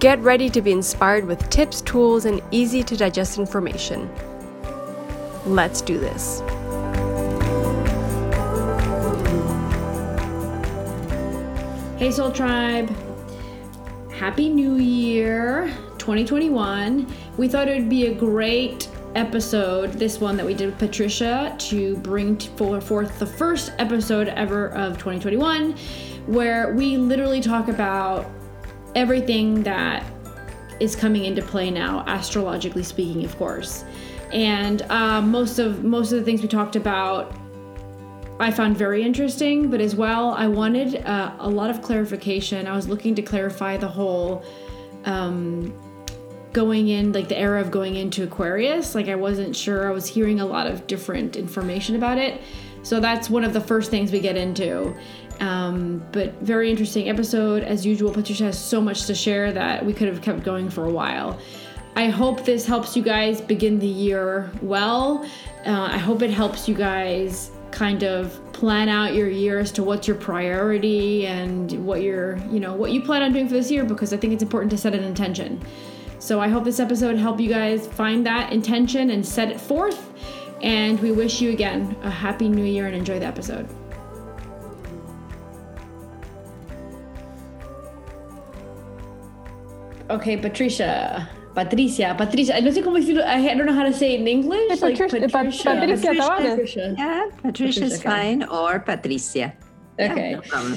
Get ready to be inspired with tips, tools, and easy to digest information. Let's do this. Hey, Soul Tribe. Happy New Year 2021. We thought it would be a great episode, this one that we did with Patricia, to bring forth the first episode ever of 2021, where we literally talk about everything that is coming into play now, astrologically speaking, of course. And uh, most of most of the things we talked about, I found very interesting. But as well, I wanted uh, a lot of clarification. I was looking to clarify the whole um, going in, like the era of going into Aquarius. Like I wasn't sure. I was hearing a lot of different information about it. So that's one of the first things we get into. Um, but very interesting episode. As usual, Patricia has so much to share that we could have kept going for a while. I hope this helps you guys begin the year well. Uh, I hope it helps you guys kind of plan out your year as to what's your priority and what you're, you know, what you plan on doing for this year because I think it's important to set an intention. So I hope this episode helped you guys find that intention and set it forth. And we wish you again a happy new year and enjoy the episode. Okay, Patricia. Patricia, Patricia. No sé cómo decirlo. I don't know how to say it in English. Like Patricia, Patricia, Patricia, Patricia. Yeah, Patricia's Patricia, fine, or Patricia. Okay. Yeah, no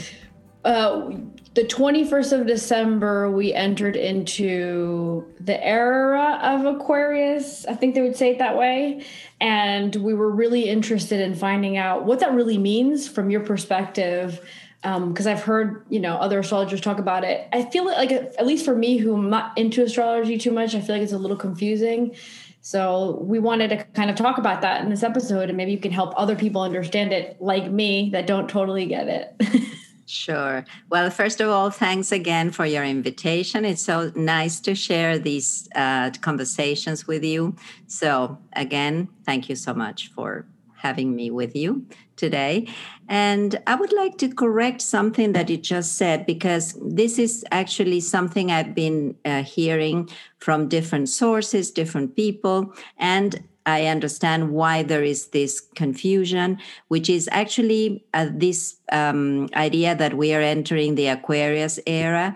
uh, the 21st of December, we entered into the era of Aquarius. I think they would say it that way. And we were really interested in finding out what that really means from your perspective because um, I've heard you know other astrologers talk about it. I feel like at least for me, who I'm not into astrology too much, I feel like it's a little confusing. So we wanted to kind of talk about that in this episode, and maybe you can help other people understand it, like me, that don't totally get it. Sure. Well, first of all, thanks again for your invitation. It's so nice to share these uh, conversations with you. So, again, thank you so much for having me with you today. And I would like to correct something that you just said, because this is actually something I've been uh, hearing from different sources, different people. And I understand why there is this confusion, which is actually uh, this um, idea that we are entering the Aquarius era.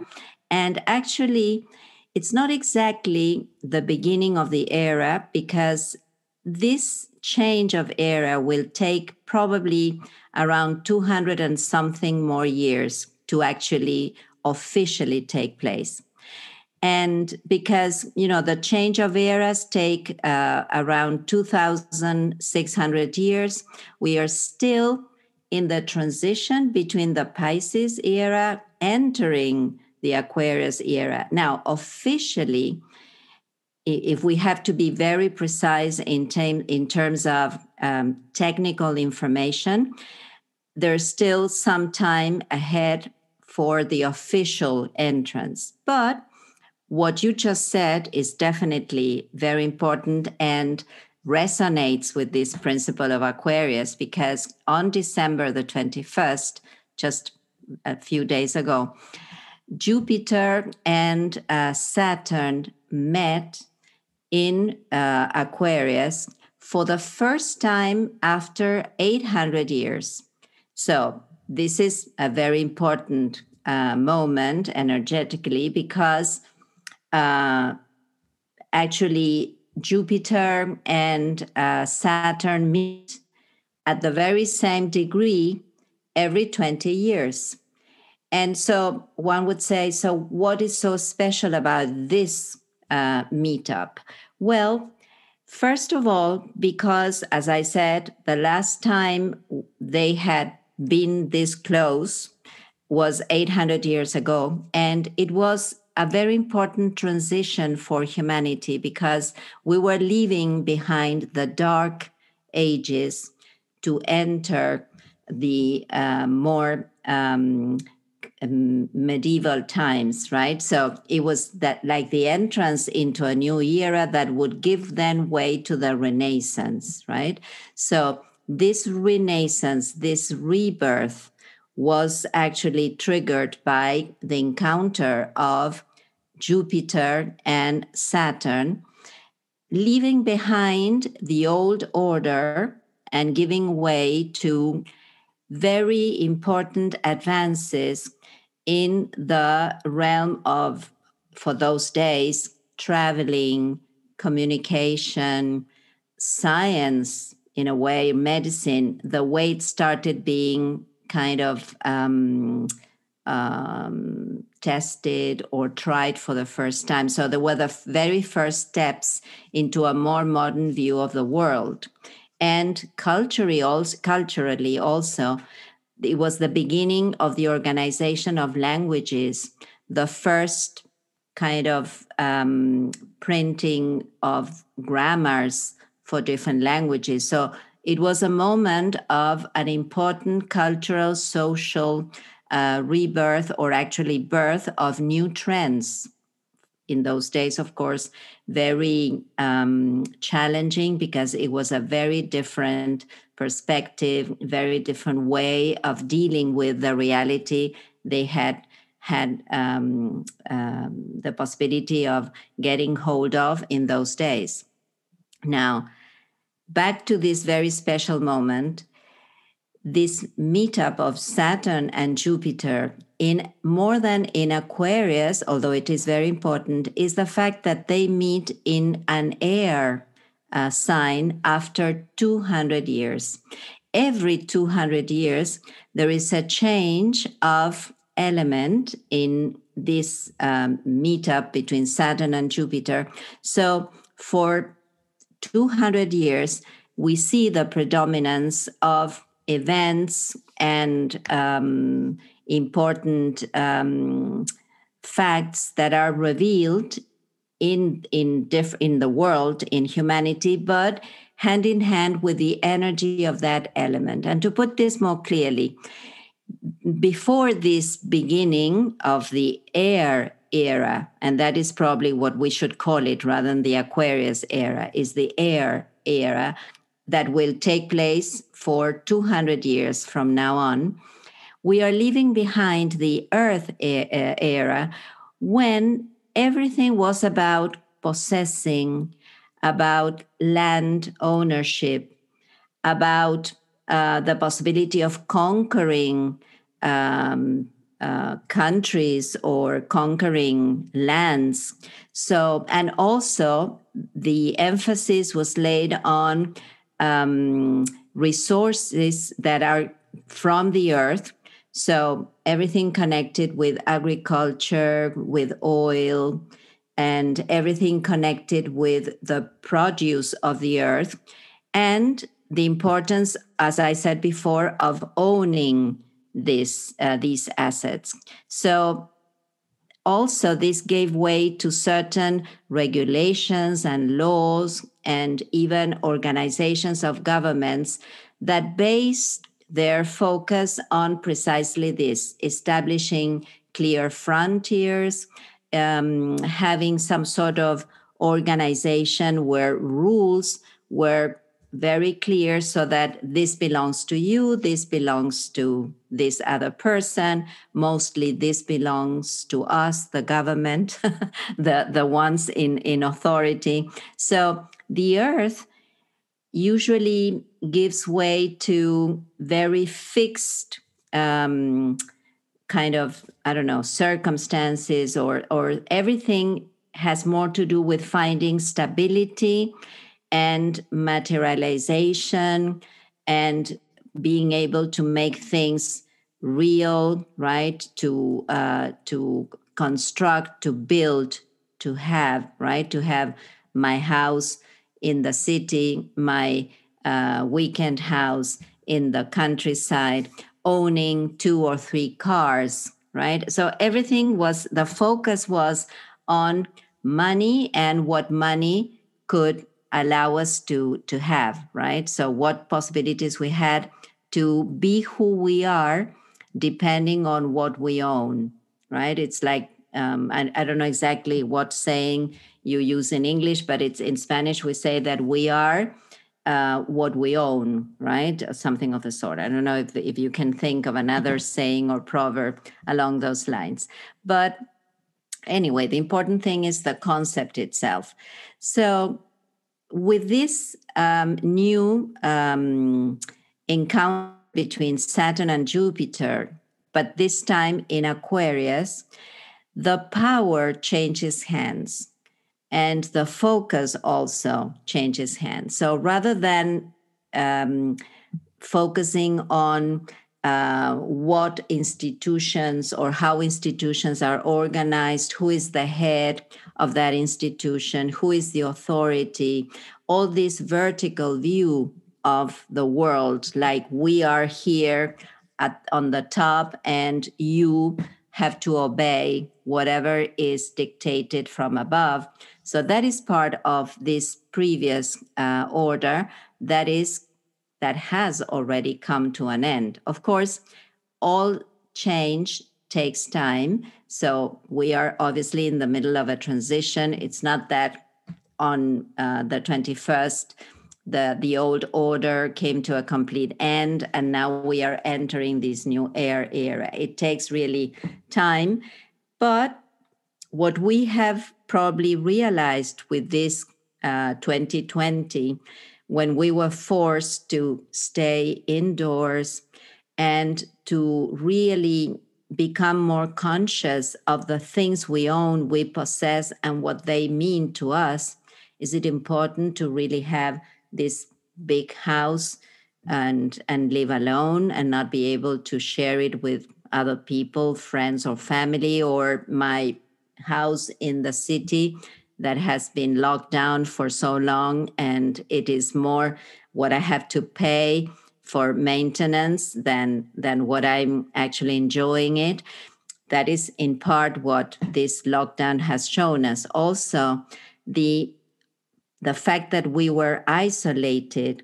And actually, it's not exactly the beginning of the era because this change of era will take probably around 200 and something more years to actually officially take place. And because you know the change of eras take uh, around 2600 years we are still in the transition between the pisces era entering the aquarius era. Now officially if we have to be very precise in, tam- in terms of um, technical information, there's still some time ahead for the official entrance. But what you just said is definitely very important and resonates with this principle of Aquarius because on December the 21st, just a few days ago, Jupiter and uh, Saturn met in uh, Aquarius for the first time after 800 years. So, this is a very important uh, moment energetically because uh, actually Jupiter and uh, Saturn meet at the very same degree every 20 years. And so one would say, so what is so special about this uh, meetup? Well, first of all, because as I said, the last time they had been this close was 800 years ago, and it was a very important transition for humanity because we were leaving behind the dark ages to enter the uh, more um, medieval times, right? So it was that like the entrance into a new era that would give then way to the Renaissance, right? So this Renaissance, this rebirth, was actually triggered by the encounter of Jupiter and Saturn, leaving behind the old order and giving way to very important advances in the realm of, for those days, traveling, communication, science, in a way, medicine, the way it started being kind of um, um, tested or tried for the first time. So there were the very first steps into a more modern view of the world. And culturally also, culturally also, it was the beginning of the organization of languages, the first kind of um, printing of grammars for different languages. So it was a moment of an important cultural, social uh, rebirth, or actually birth of new trends. In those days, of course, very um, challenging because it was a very different perspective, very different way of dealing with the reality they had had um, um, the possibility of getting hold of in those days. Now, back to this very special moment, this meetup of Saturn and Jupiter in more than in Aquarius, although it is very important, is the fact that they meet in an air uh, sign after 200 years. Every 200 years, there is a change of element in this um, meetup between Saturn and Jupiter. So for 200 years, we see the predominance of events and um, important um, facts that are revealed in in diff- in the world in humanity but hand in hand with the energy of that element. And to put this more clearly before this beginning of the air era and that is probably what we should call it rather than the aquarius era is the air era that will take place for 200 years from now on we are leaving behind the earth era when everything was about possessing, about land ownership, about uh, the possibility of conquering um, uh, countries or conquering lands. So, and also the emphasis was laid on um, resources that are from the earth so everything connected with agriculture, with oil, and everything connected with the produce of the earth, and the importance, as I said before, of owning this uh, these assets. So also this gave way to certain regulations and laws and even organizations of governments that based their focus on precisely this establishing clear frontiers, um, having some sort of organization where rules were very clear so that this belongs to you, this belongs to this other person, mostly this belongs to us, the government, the, the ones in, in authority. So the earth usually gives way to very fixed um, kind of i don't know circumstances or or everything has more to do with finding stability and materialization and being able to make things real right? To uh, to construct to build to have right? To have my house in the city, my uh, weekend house in the countryside, owning two or three cars, right? So everything was the focus was on money and what money could allow us to to have, right? So what possibilities we had to be who we are depending on what we own, right? It's like um, I, I don't know exactly what saying you use in English, but it's in Spanish. We say that we are uh, what we own, right? Something of the sort. I don't know if, if you can think of another mm-hmm. saying or proverb along those lines. But anyway, the important thing is the concept itself. So, with this um, new um, encounter between Saturn and Jupiter, but this time in Aquarius, the power changes hands and the focus also changes hands. So rather than um, focusing on uh, what institutions or how institutions are organized, who is the head of that institution, who is the authority, all this vertical view of the world, like we are here at, on the top and you have to obey whatever is dictated from above. So that is part of this previous uh, order that is that has already come to an end. Of course, all change takes time. So we are obviously in the middle of a transition. It's not that on uh, the 21st the the old order came to a complete end and now we are entering this new air era it takes really time but what we have probably realized with this uh, 2020 when we were forced to stay indoors and to really become more conscious of the things we own, we possess, and what they mean to us, is it important to really have this big house and and live alone and not be able to share it with other people friends or family or my house in the city that has been locked down for so long and it is more what i have to pay for maintenance than than what i'm actually enjoying it. That is in part what this lockdown has shown us. Also the the fact that we were isolated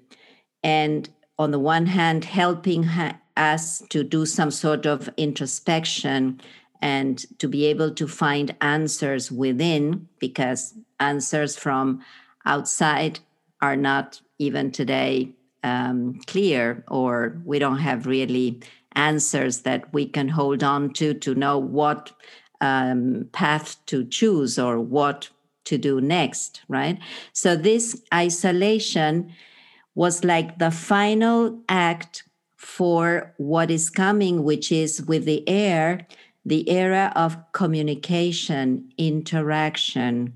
and on the one hand helping ha- us to do some sort of introspection and to be able to find answers within because answers from outside are not even today um, clear or we don't have really answers that we can hold on to to know what um, path to choose or what to do next, right? So this isolation was like the final act for what is coming, which is with the air, the era of communication, interaction,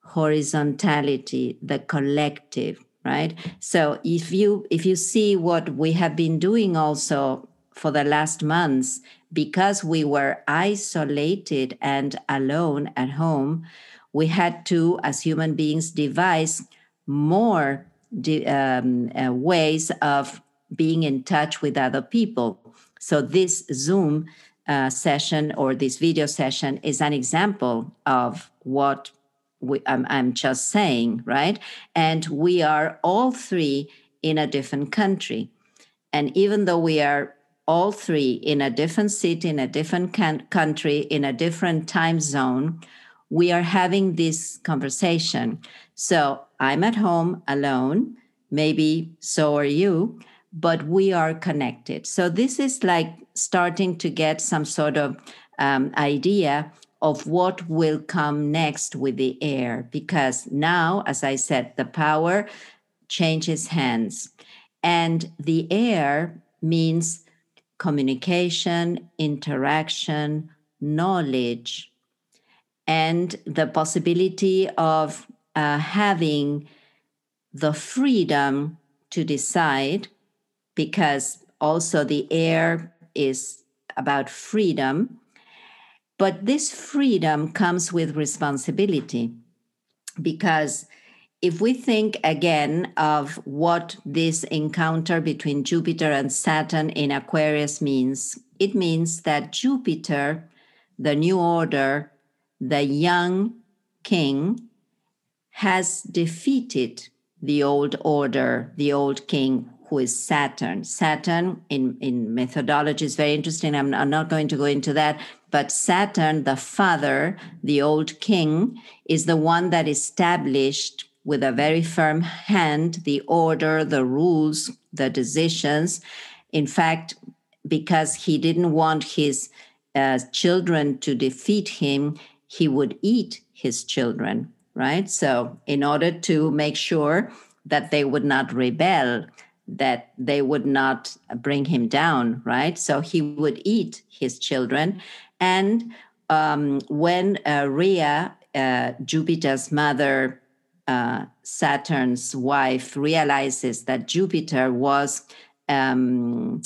horizontality, the collective, right? So if you if you see what we have been doing also for the last months, because we were isolated and alone at home, we had to, as human beings, devise more um, uh, ways of being in touch with other people. So, this Zoom uh, session or this video session is an example of what we, I'm, I'm just saying, right? And we are all three in a different country. And even though we are all three in a different city, in a different can- country, in a different time zone, we are having this conversation. So I'm at home alone, maybe so are you, but we are connected. So this is like starting to get some sort of um, idea of what will come next with the air, because now, as I said, the power changes hands. And the air means communication, interaction, knowledge, and the possibility of uh, having the freedom to decide, because also the air is about freedom. But this freedom comes with responsibility because if we think again of what this encounter between Jupiter and Saturn in Aquarius means, it means that Jupiter, the new order, the young king, has defeated the old order, the old king who is Saturn. Saturn in, in methodology is very interesting. I'm, I'm not going to go into that. But Saturn, the father, the old king, is the one that established with a very firm hand the order, the rules, the decisions. In fact, because he didn't want his uh, children to defeat him, he would eat his children, right? So, in order to make sure that they would not rebel, that they would not bring him down, right? So, he would eat his children. And um, when uh, Rhea, uh, Jupiter's mother, uh, Saturn's wife realizes that Jupiter was um,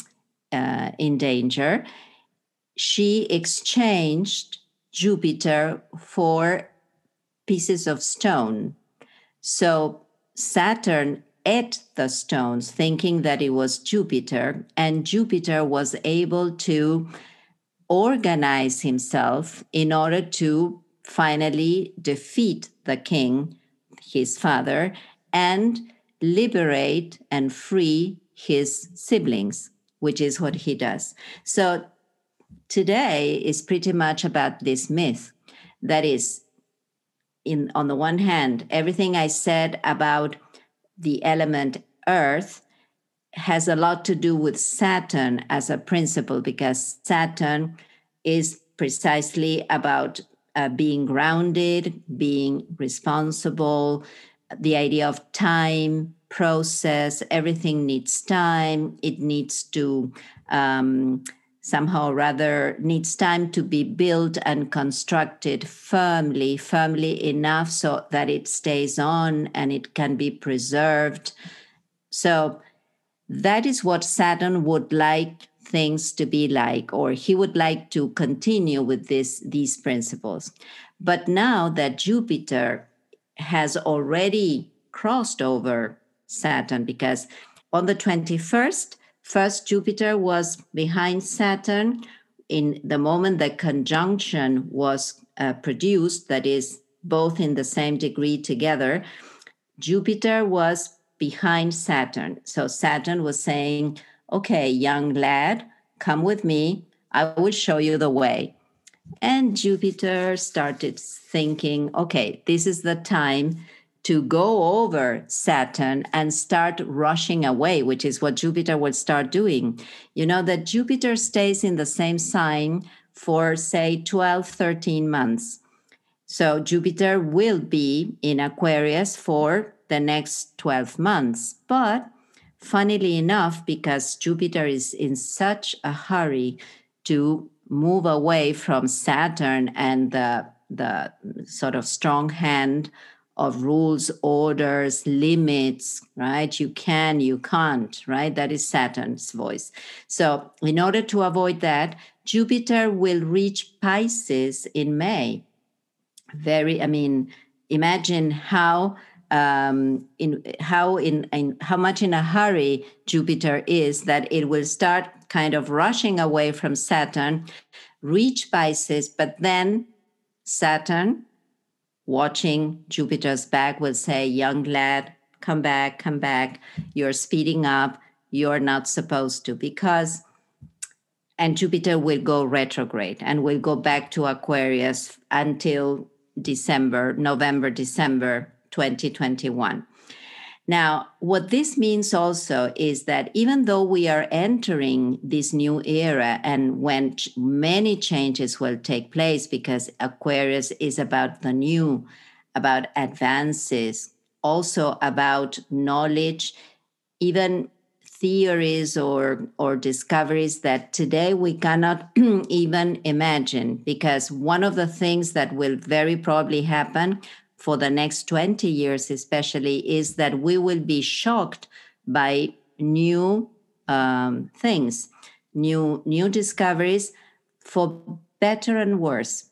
uh, in danger, she exchanged Jupiter for pieces of stone. So Saturn ate the stones, thinking that it was Jupiter, and Jupiter was able to organize himself in order to finally defeat the king his father and liberate and free his siblings, which is what he does. So today is pretty much about this myth that is in on the one hand everything i said about the element earth has a lot to do with saturn as a principle because saturn is precisely about uh, being grounded, being responsible, the idea of time, process, everything needs time. It needs to um, somehow or rather needs time to be built and constructed firmly, firmly enough so that it stays on and it can be preserved. So that is what Saturn would like things to be like or he would like to continue with this these principles but now that jupiter has already crossed over saturn because on the 21st first jupiter was behind saturn in the moment the conjunction was uh, produced that is both in the same degree together jupiter was behind saturn so saturn was saying Okay, young lad, come with me. I will show you the way. And Jupiter started thinking, okay, this is the time to go over Saturn and start rushing away, which is what Jupiter will start doing. You know that Jupiter stays in the same sign for, say, 12, 13 months. So Jupiter will be in Aquarius for the next 12 months. But funnily enough, because Jupiter is in such a hurry to move away from Saturn and the, the sort of strong hand of rules, orders, limits, right? You can, you can't, right? That is Saturn's voice. So, in order to avoid that, Jupiter will reach Pisces in May. Very, I mean, imagine how um, in how in, in how much in a hurry Jupiter is that it will start kind of rushing away from Saturn, reach Pisces, but then Saturn, watching Jupiter's back, will say, "Young lad, come back, come back. You're speeding up. You're not supposed to because." And Jupiter will go retrograde and will go back to Aquarius until December, November, December 2021. Now, what this means also is that even though we are entering this new era and when ch- many changes will take place because Aquarius is about the new, about advances, also about knowledge, even theories or or discoveries that today we cannot even imagine because one of the things that will very probably happen for the next 20 years, especially, is that we will be shocked by new um, things, new new discoveries, for better and worse.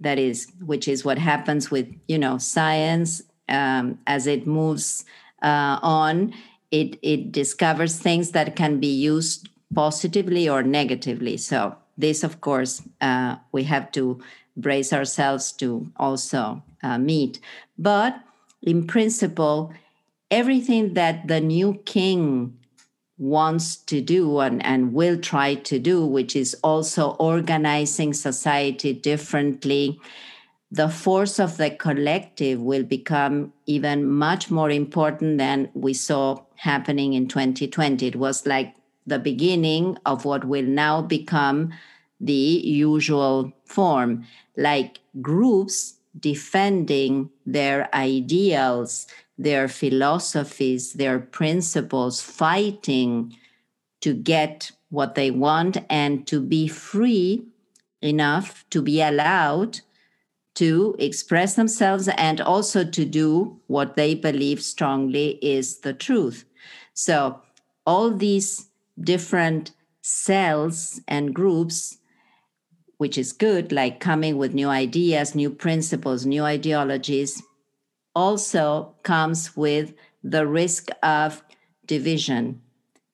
That is, which is what happens with you know science um, as it moves uh, on, it it discovers things that can be used positively or negatively. So this, of course, uh, we have to brace ourselves to also uh, meet. But in principle, everything that the new king wants to do and, and will try to do, which is also organizing society differently, the force of the collective will become even much more important than we saw happening in 2020. It was like the beginning of what will now become the usual form, like groups defending their ideals, their philosophies, their principles, fighting to get what they want and to be free enough to be allowed to express themselves and also to do what they believe strongly is the truth. So, all these different cells and groups, which is good, like coming with new ideas, new principles, new ideologies, also comes with the risk of division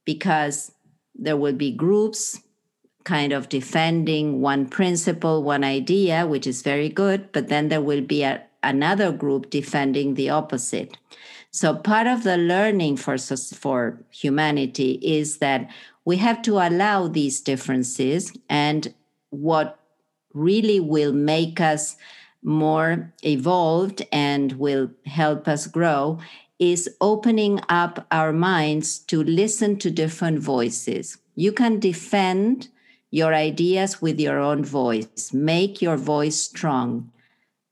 because there will be groups kind of defending one principle, one idea, which is very good, but then there will be a, another group defending the opposite. So part of the learning for for humanity is that we have to allow these differences and what really will make us more evolved and will help us grow is opening up our minds to listen to different voices. You can defend your ideas with your own voice, make your voice strong.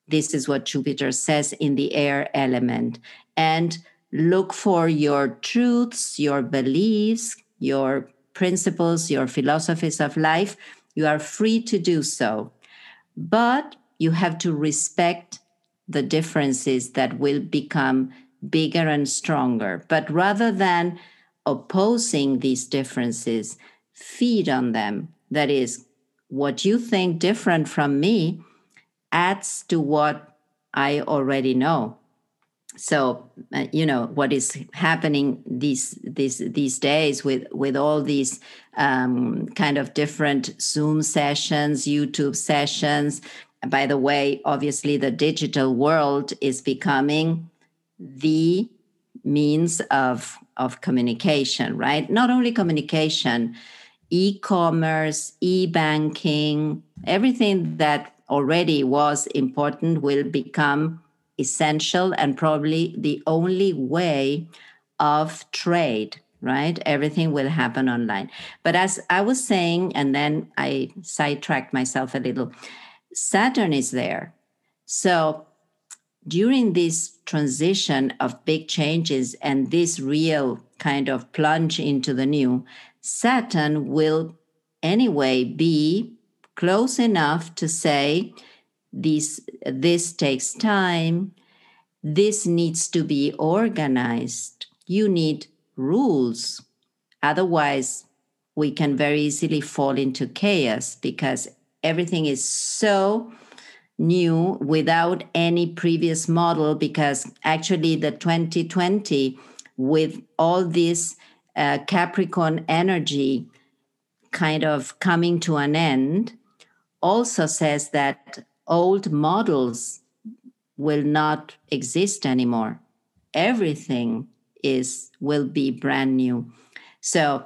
This is what Jupiter says in the air element. And look for your truths, your beliefs, your principles, your philosophies of life. You are free to do so. But you have to respect the differences that will become bigger and stronger. But rather than opposing these differences, feed on them. That is, what you think different from me adds to what I already know. So uh, you know what is happening these these these days with with all these um, kind of different Zoom sessions, YouTube sessions, by the way, obviously, the digital world is becoming the means of, of communication, right? Not only communication, e commerce, e banking, everything that already was important will become essential and probably the only way of trade right? Everything will happen online. But as I was saying, and then I sidetracked myself a little, Saturn is there. So during this transition of big changes and this real kind of plunge into the new, Saturn will anyway be close enough to say this this takes time. This needs to be organized. You need rules. Otherwise we can very easily fall into chaos because everything is so new without any previous model because actually the 2020 with all this uh, capricorn energy kind of coming to an end also says that old models will not exist anymore everything is will be brand new so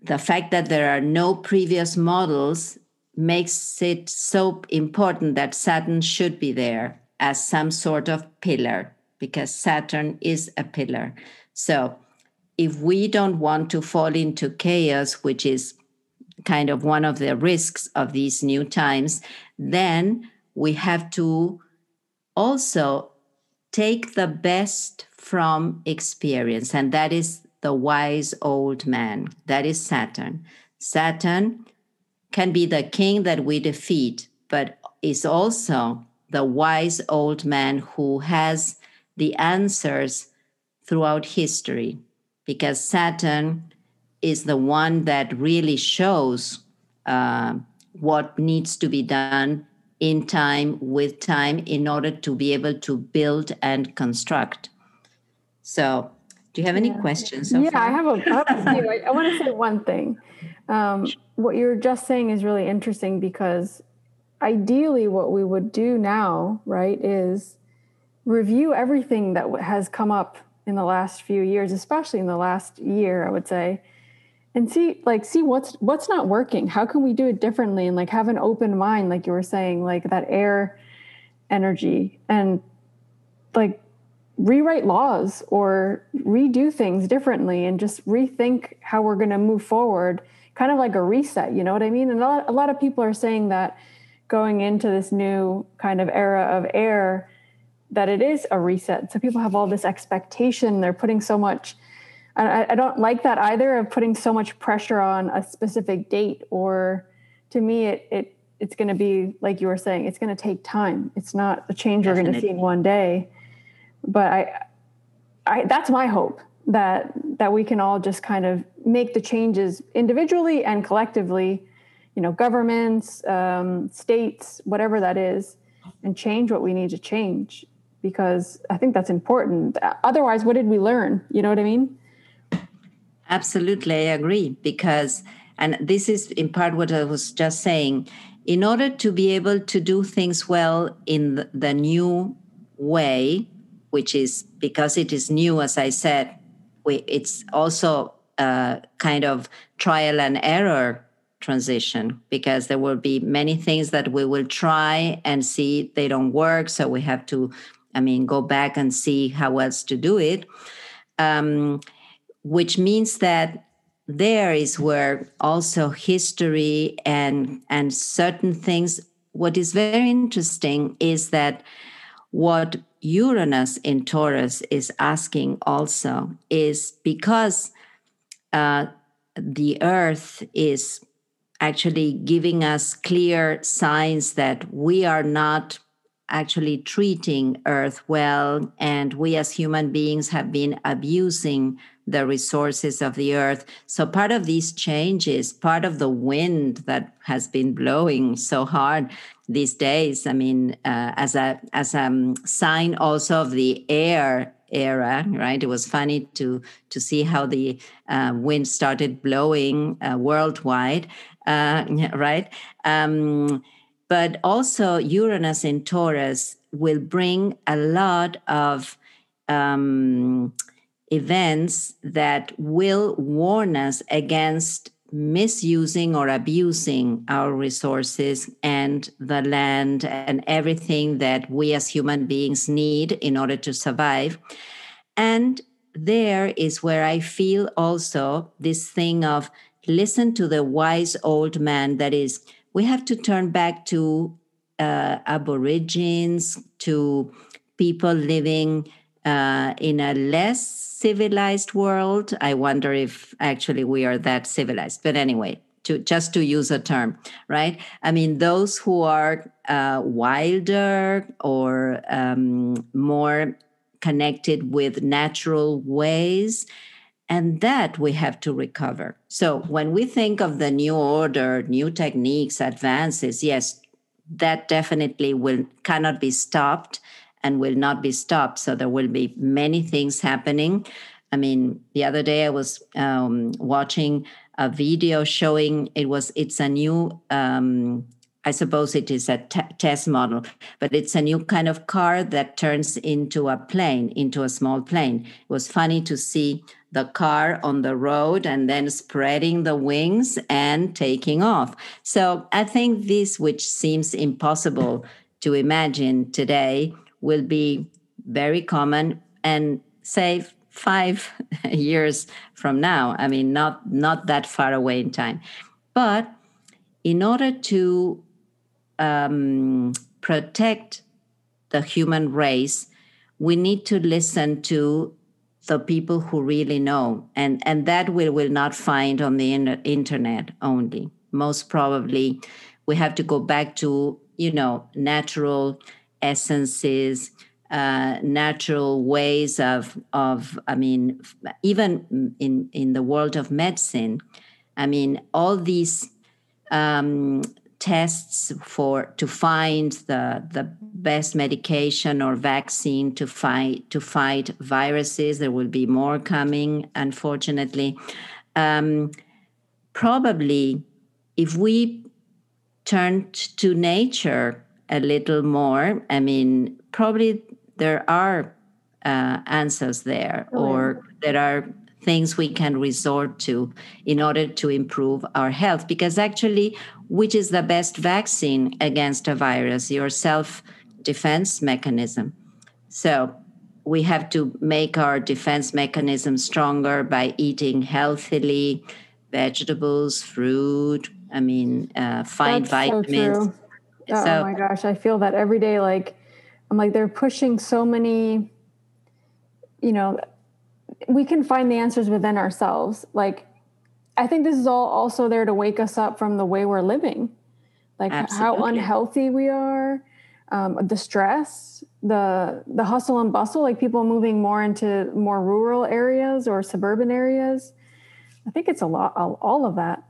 the fact that there are no previous models makes it so important that Saturn should be there as some sort of pillar because Saturn is a pillar. So if we don't want to fall into chaos, which is kind of one of the risks of these new times, then we have to also take the best from experience. And that is the wise old man. That is Saturn. Saturn can be the king that we defeat, but is also the wise old man who has the answers throughout history because Saturn is the one that really shows uh, what needs to be done in time with time in order to be able to build and construct. So, do you have any Yeah. questions? so yeah, far? I have a, I, have a few. I, I want to say one thing. Um, what you're just saying is really interesting because ideally, what we would do now, right, is review everything that has come up in the last few years, especially in the last year, I would say, and see like see what's what's not working. How can we do it differently? And like have an open mind, like you were saying, like that air energy and like rewrite laws or redo things differently and just rethink how we're going to move forward kind of like a reset you know what i mean and a lot, a lot of people are saying that going into this new kind of era of air that it is a reset so people have all this expectation they're putting so much I, I don't like that either of putting so much pressure on a specific date or to me it it it's going to be like you were saying it's going to take time. It's not a change we're going to see in one day. But I, I that's my hope that that we can all just kind of make the changes individually and collectively you know governments um, states whatever that is and change what we need to change. Because i think that's important. Otherwise what did we learn? You know what i mean Absolutely, I agree. Because, and this is in part what I was just saying, in order to be able to do things well in the, new way, which is because it is new, as I said, we, it's also a kind of trial and error transition because there will be many things that we will try and see they don't work. So we have to, I mean, go back and see how else to do it. Um, which means that there is where also history and and certain things what is very interesting is that what uranus in taurus is asking also is because uh, the earth is actually giving us clear signs that we are not actually treating earth well and we as human beings have been abusing the resources of the earth. So part of these changes part of the wind that has been blowing so hard these days i mean uh, as a as a um, sign also of the air era right? It was funny to to see how the uh, wind started blowing uh, worldwide uh, right? Um, but also Uranus in Taurus will bring a lot of um, events that will warn us against misusing or abusing our resources and the land and everything that we as human beings need in order to survive. And there is where I feel also this thing of listen to the wise old man that is we have to turn back to uh, aborigines, to people living uh, in a less civilized world. I wonder if actually we are that civilized. But anyway, to just to use a term, right? I mean, those who are uh, wilder or um, more connected with natural ways and that we have to recover so when we think of the new order new techniques advances yes that definitely will cannot be stopped and will not be stopped so there will be many things happening i mean the other day i was um, watching a video showing it was it's a new um, I suppose it is a t- test model, but it's a new kind of car that turns into a plane, into a small plane. It was funny to see the car on the road and then spreading the wings and taking off. So I think this, which seems impossible to imagine today, will be very common and say five years from now. I mean, not not that far away in time, but in order to um, protect the human race, we need to listen to the people who really know, and and that we will not find on the in- internet only. Most probably, we have to go back to you know natural essences, uh, natural ways of of. I mean, even in in the world of medicine, I mean all these. Um, tests for to find the the best medication or vaccine to fight to fight viruses. There will be more coming, unfortunately. Um, probably, if we turned to nature a little more, I mean, probably there are uh, answers there, oh, or there are things we can resort to in order to improve our health. Because actually, which is the best vaccine against a virus? Your self defense mechanism. So, we have to make our defense mechanism stronger by eating healthily, vegetables, fruit. I mean, uh, find That's vitamins. So oh so, my gosh, I feel that every day. Like, I'm like, they're pushing so many, you know, we can find the answers within ourselves. Like, I think this is all also there to wake us up from the way we're living, like Absolutely. how unhealthy we are, um, the stress, the the hustle and bustle, like people moving more into more rural areas or suburban areas. I think it's a lot, all of that.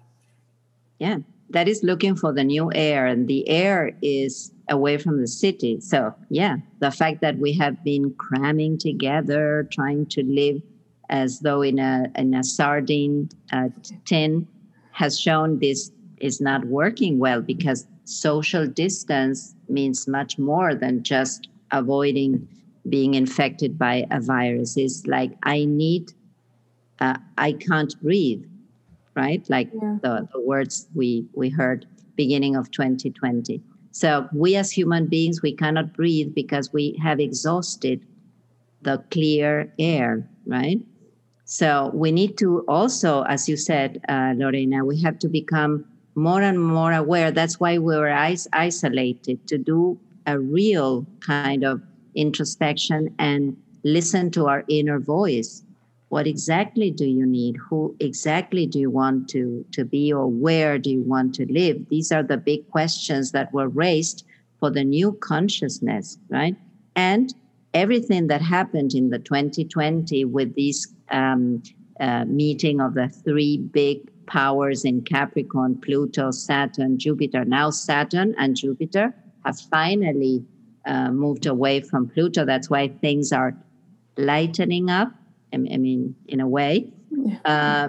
Yeah, that is looking for the new air, and the air is away from the city. So, yeah, the fact that we have been cramming together, trying to live as though in a in a sardine uh, tin, has shown this is not working well because social distance means much more than just avoiding being infected by a virus. It's like I need, uh, I can't breathe, right? Like yeah. the, the words we we heard beginning of 2020 so we as human beings, we cannot breathe because we have exhausted the clear air, right? So we need to also, as you said, uh, Lorena, we have to become more and more aware. That's why we were is- isolated to do a real kind of introspection and listen to our inner voice what exactly do you need? Who exactly do you want to to be or where do you want to live? These are the big questions that were raised for the new consciousness right? And everything that happened in the 2020 with this um, uh, meeting of the three big powers in capricorn pluto saturn jupiter. Now saturn and jupiter have finally uh, moved away from pluto. That's why things are lightening up I mean, in a way. Uh,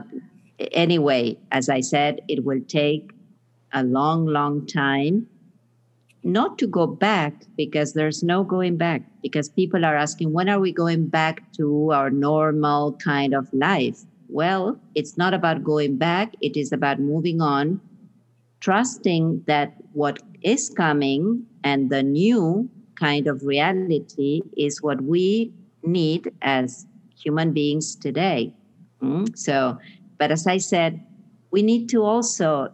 anyway, as I said, it will take a long, long time not to go back because there's no going back because people are asking when are we going back to our normal kind of life? Well it's not about going back. It is about moving on trusting that what is coming and the new kind of reality is what we need as human beings today. Mm? So, but as I said, we need to also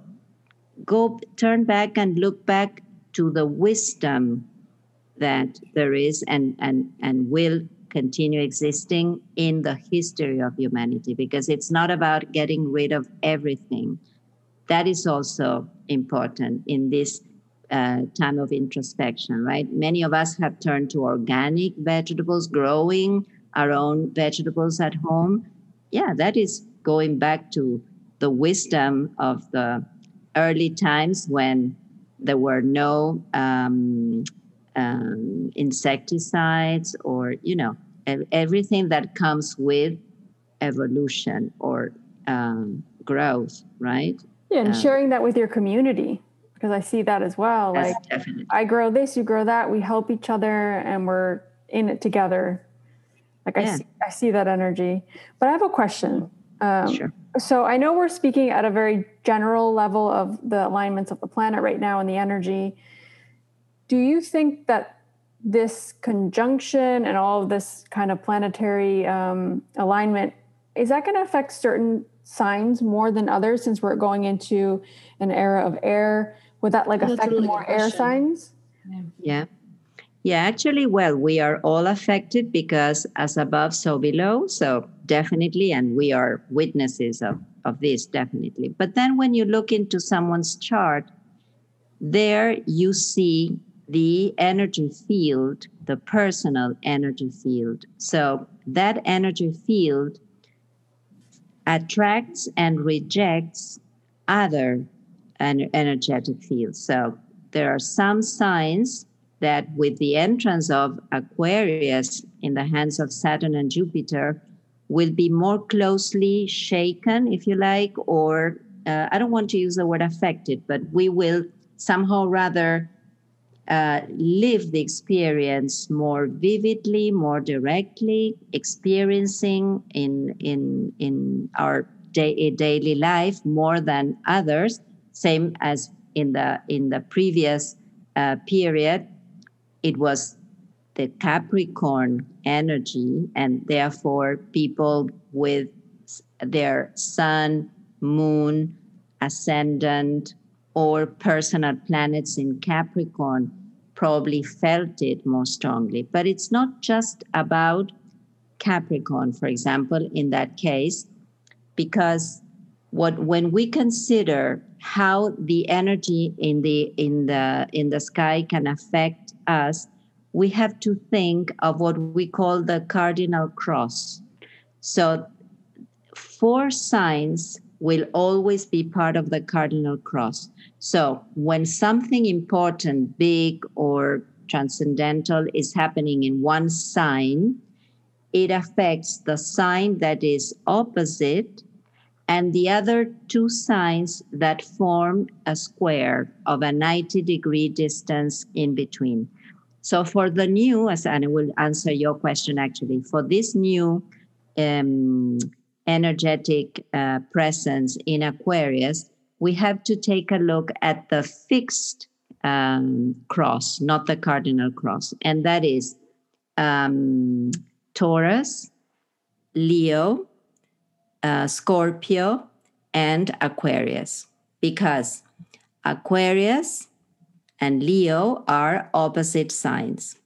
go turn back and look back to the wisdom that there is and and and will continue existing in the history of humanity because it's not about getting rid of everything that is also important in this uh, time of introspection right many of us have turned to organic vegetables growing our own vegetables at home. Yeah, that is going back to the wisdom of the early times when there were no um, um, insecticides or, you know, everything that comes with evolution or um, growth, right? Yeah, and um, sharing that with your community because I see that as well. Like, definitely. I grow this, you grow that, we help each other, and we're in it together like yeah. I, see, I see that energy. But I have a question. Um, sure. So I know we're speaking at a very general level of the alignments of the planet right now and the energy. Do you think that this conjunction and all of this kind of planetary um, alignment is that going to affect certain signs more than others since we're going into an era of air? Would that like affect really more air signs? Yeah. yeah. Yeah, actually, well, we are all affected because as above, so below. So definitely, and we are witnesses of, of this, definitely. But then when you look into someone's chart, there you see the energy field, the personal energy field. So that energy field attracts and rejects other en- energetic fields. So there are some signs that with the entrance of Aquarius in the hands of Saturn and Jupiter will be more closely shaken, if you like, or uh, I don't want to use the word affected, but we will somehow rather uh, live the experience more vividly, more directly, experiencing in in in our day, daily life more than others. Same as in the in the previous uh, period, it was the Capricorn energy, and therefore people with their sun, moon, ascendant, or personal planets in Capricorn probably felt it more strongly. But it's not just about Capricorn, for example, in that case, because what when we consider how the energy in the in the in the sky can affect us, we have to think of what we call the cardinal cross. So four signs will always be part of the cardinal cross. So when something important, big or transcendental is happening in one sign, it affects the sign that is opposite and the other two signs that form a square of a 90 degree distance in between. So for the new, as I will answer your question actually, for this new um, energetic uh, presence in Aquarius, we have to take a look at the fixed um, cross, not the cardinal cross, and that is um, Taurus, Leo, uh, Scorpio, and Aquarius, because Aquarius and Leo are opposite signs.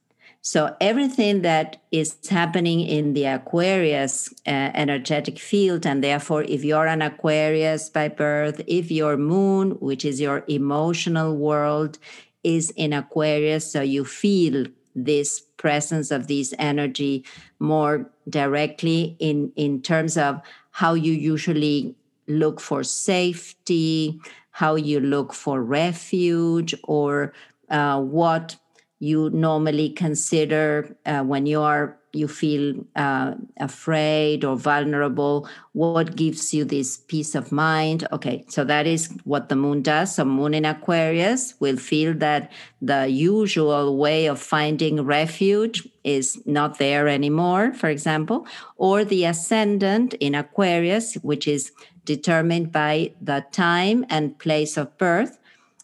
So everything that is happening in the Aquarius uh, energetic field, and therefore, if you're an Aquarius by birth, if your moon, which is your emotional world, is in Aquarius, so you feel this presence of this energy more directly in in terms of how you usually look for safety, how you look for refuge, or uh, what you normally consider uh, when you are you feel uh, afraid or vulnerable what gives you this peace of mind? Okay so that is what the moon does. So moon in aquarius will feel that the usual way of finding refuge is not there anymore for example or the ascendant in aquarius which is determined by the time and place of birth.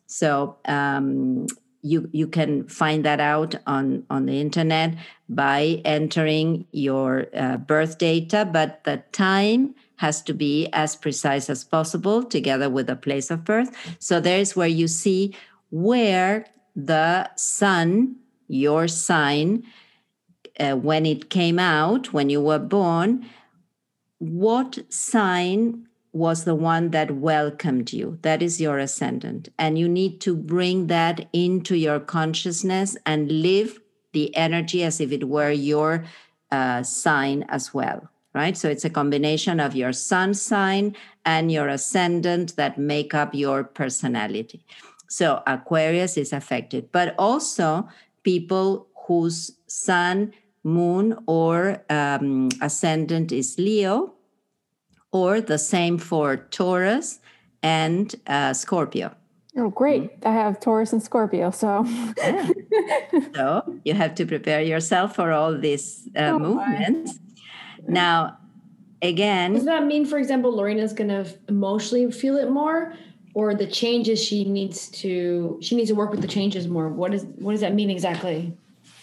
So um, you you can find that out on on the internet by entering your uh, birth data but the time has to be as precise as possible together with the place of birth. So there's where you see where the sun your sign uh, when it came out when you were born what sign was the one that welcomed you. That is your ascendant. And you need to bring that into your consciousness and live the energy as if it were your uh, sign as well, right? So it's a combination of your sun sign and your ascendant that make up your personality. So Aquarius is affected, but also people whose sun, moon, or um, ascendant is Leo or the same for Taurus and uh, Scorpio. Oh, great. Mm-hmm. I have Taurus and Scorpio. So, yeah. so you have to prepare yourself for all these uh, oh, movements. My. Now, again. Does that mean, for example, Lorena's going to emotionally feel it more? Or the changes she needs to she needs to work with the changes more. What is what does that mean exactly?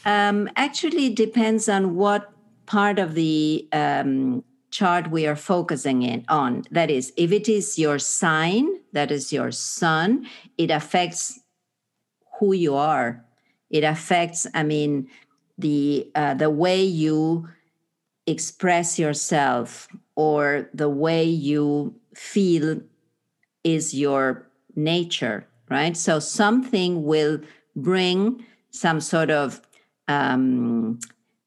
Um, actually, it depends on what part of the um, chart we are focusing in on. That is if it is your sign that is your sun it affects who you are. It affects i mean the uh, the way you express yourself or the way you feel is your nature right? So something will bring some sort of um,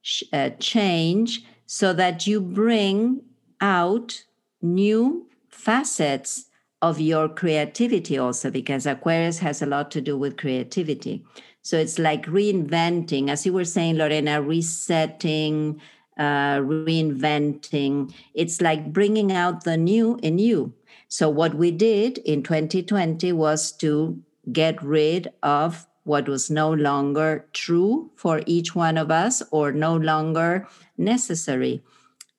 sh- uh, change so that you bring out new facets of your creativity also because aquarius has a lot to do with creativity. So it's like reinventing as you were saying lorena resetting uh, reinventing. It's like bringing out the new in you. So what we did in 2020 was to get rid of what was no longer true for each one of us or no longer necessary.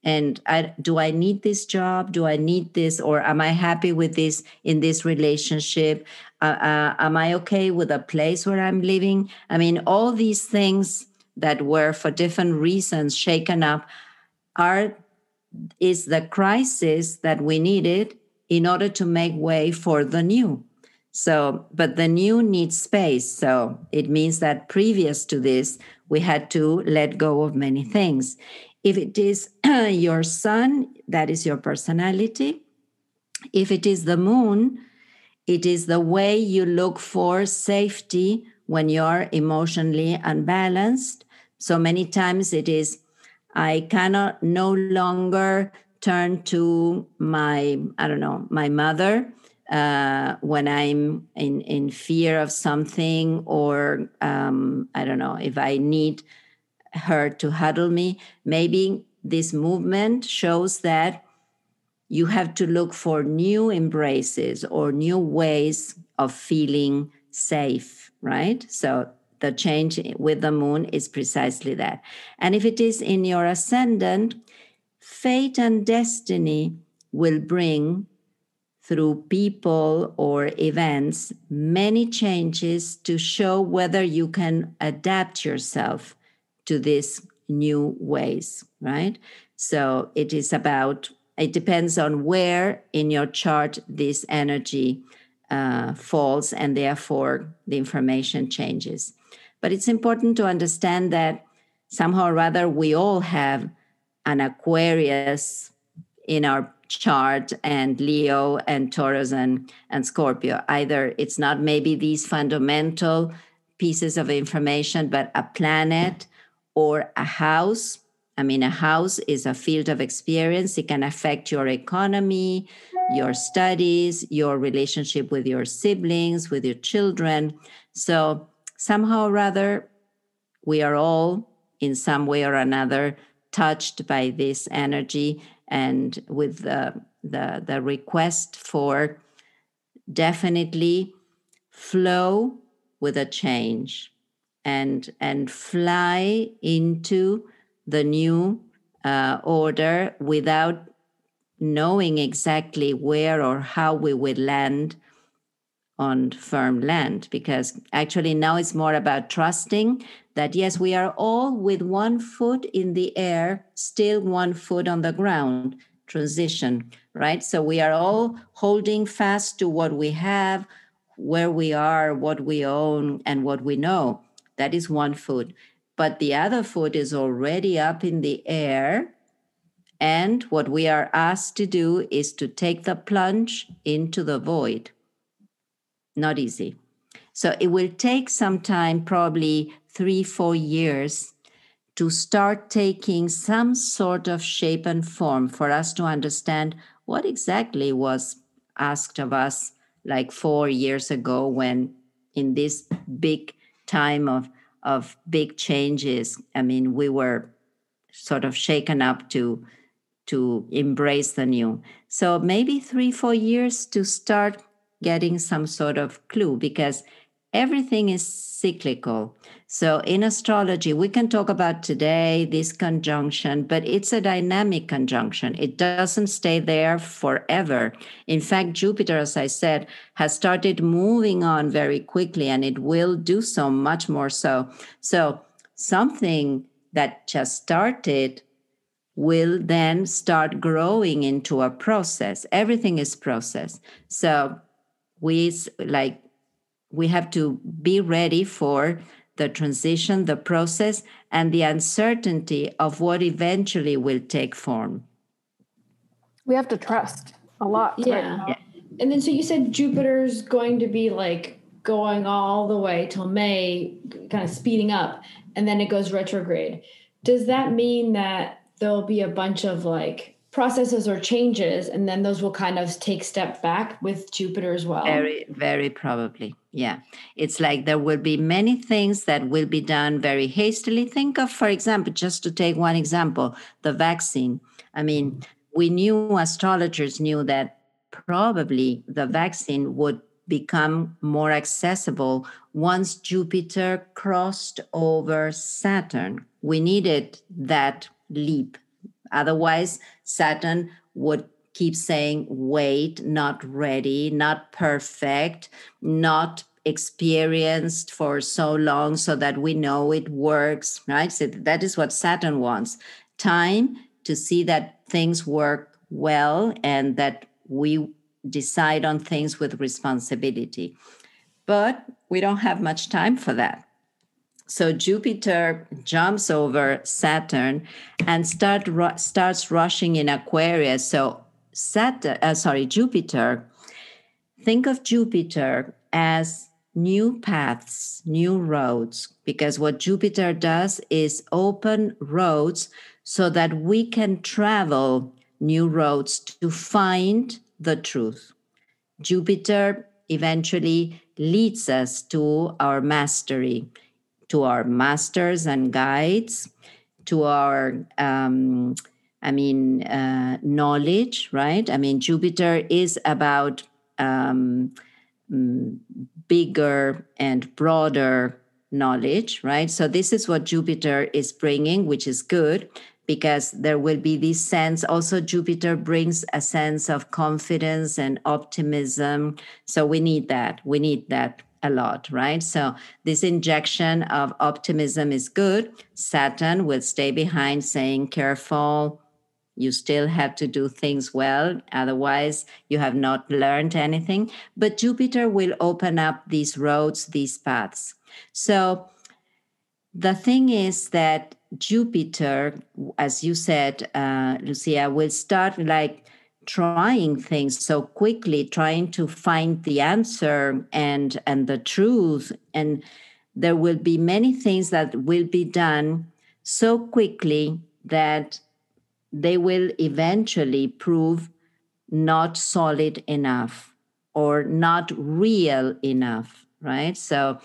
And I, do i need this job? Do i need this? Or am i happy with this in this relationship? Uh, uh, am i okay with the place where i'm living? I mean all these things that were for different reasons shaken up are is the crisis that we needed in order to make way for the new. So but the new needs space. So it means that previous to this we had to let go of many things if it is your sun, that is your personality. If it is the moon, it is the way you look for safety when you're emotionally unbalanced. So many times it is, I cannot no longer turn to my, I don't know, my mother uh, when I'm in, in fear of something, or um, I don't know, if I need her to huddle me. Maybe this movement shows that you have to look for new embraces or new ways of feeling safe, right? So the change with the moon is precisely that. And if it is in your ascendant, fate and destiny will bring through people or events many changes to show whether you can adapt yourself to these new ways, right? So it is about, it depends on where in your chart this energy uh, falls, and therefore the information changes. But it's important to understand that somehow or other we all have an Aquarius in our chart and Leo and Taurus and, and Scorpio. Either it's not maybe these fundamental pieces of information, but a planet or a house. I mean, a house is a field of experience. It can affect your economy, your studies, your relationship with your siblings, with your children. So, somehow or other, we are all in some way or another touched by this energy and with the, the, the request for definitely flow with a change and and fly into the new uh, order without knowing exactly where or how we will land on firm land. Because actually now it's more about trusting that yes we are all with one foot in the air still one foot on the ground transition right so we are all holding fast to what we have where we are what we own and what we know that is one foot. But the other foot is already up in the air. And what we are asked to do is to take the plunge into the void. Not easy. So it will take some time, probably three, four years, to start taking some sort of shape and form for us to understand what exactly was asked of us like four years ago when in this big time of of big changes. I mean, we were sort of shaken up to to embrace the new. So maybe three, four years to start getting some sort of clue because everything is cyclical. So in astrology, we can talk about today this conjunction, but it's a dynamic conjunction. It doesn't stay there forever. In fact, Jupiter, as I said, has started moving on very quickly and it will do so much more so. So something that just started will then start growing into a process. Everything is process. So we like we have to be ready for the transition, the process, and the uncertainty of what eventually will take form. We have to trust a lot. Yeah. Right and then, so you said Jupiter's going to be like going all the way till May, kind of speeding up, and then it goes retrograde. Does that mean that there'll be a bunch of like processes or changes and then those will kind of take step back with jupiter as well very very probably yeah. It's like there will be many things that will be done very hastily. Think of for example just to take one example the vaccine. I mean we knew astrologers knew that probably the vaccine would become more accessible once jupiter crossed over saturn. We needed that leap. Otherwise, Saturn would keep saying, wait, not ready, not perfect, not experienced for so long so that we know it works, right? So that is what Saturn wants time to see that things work well and that we decide on things with responsibility. But we don't have much time for that. So Jupiter jumps over Saturn and start ru- starts rushing in Aquarius. So Saturn, uh, sorry, Jupiter. Think of Jupiter as new paths, new roads, because what Jupiter does is open roads so that we can travel new roads to find the truth. Jupiter eventually leads us to our mastery to our masters and guides, to our, um, I mean, uh, knowledge, right? I mean, Jupiter is about um, mm, bigger and broader knowledge, right? So, this is what Jupiter is bringing, which is good because there will be this sense. Also, Jupiter brings a sense of confidence and optimism. So, we need that. We need that a lot, right? So this injection of optimism is good. Saturn will stay behind saying, careful, you still have to do things well. Otherwise, you have not learned anything. But Jupiter will open up these roads, these paths. So the thing is that Jupiter, as you said, uh, Lucia, will start like trying things so quickly trying to find the answer and and the truth and there will be many things that will be done so quickly that they will eventually prove not solid enough or not real enough right so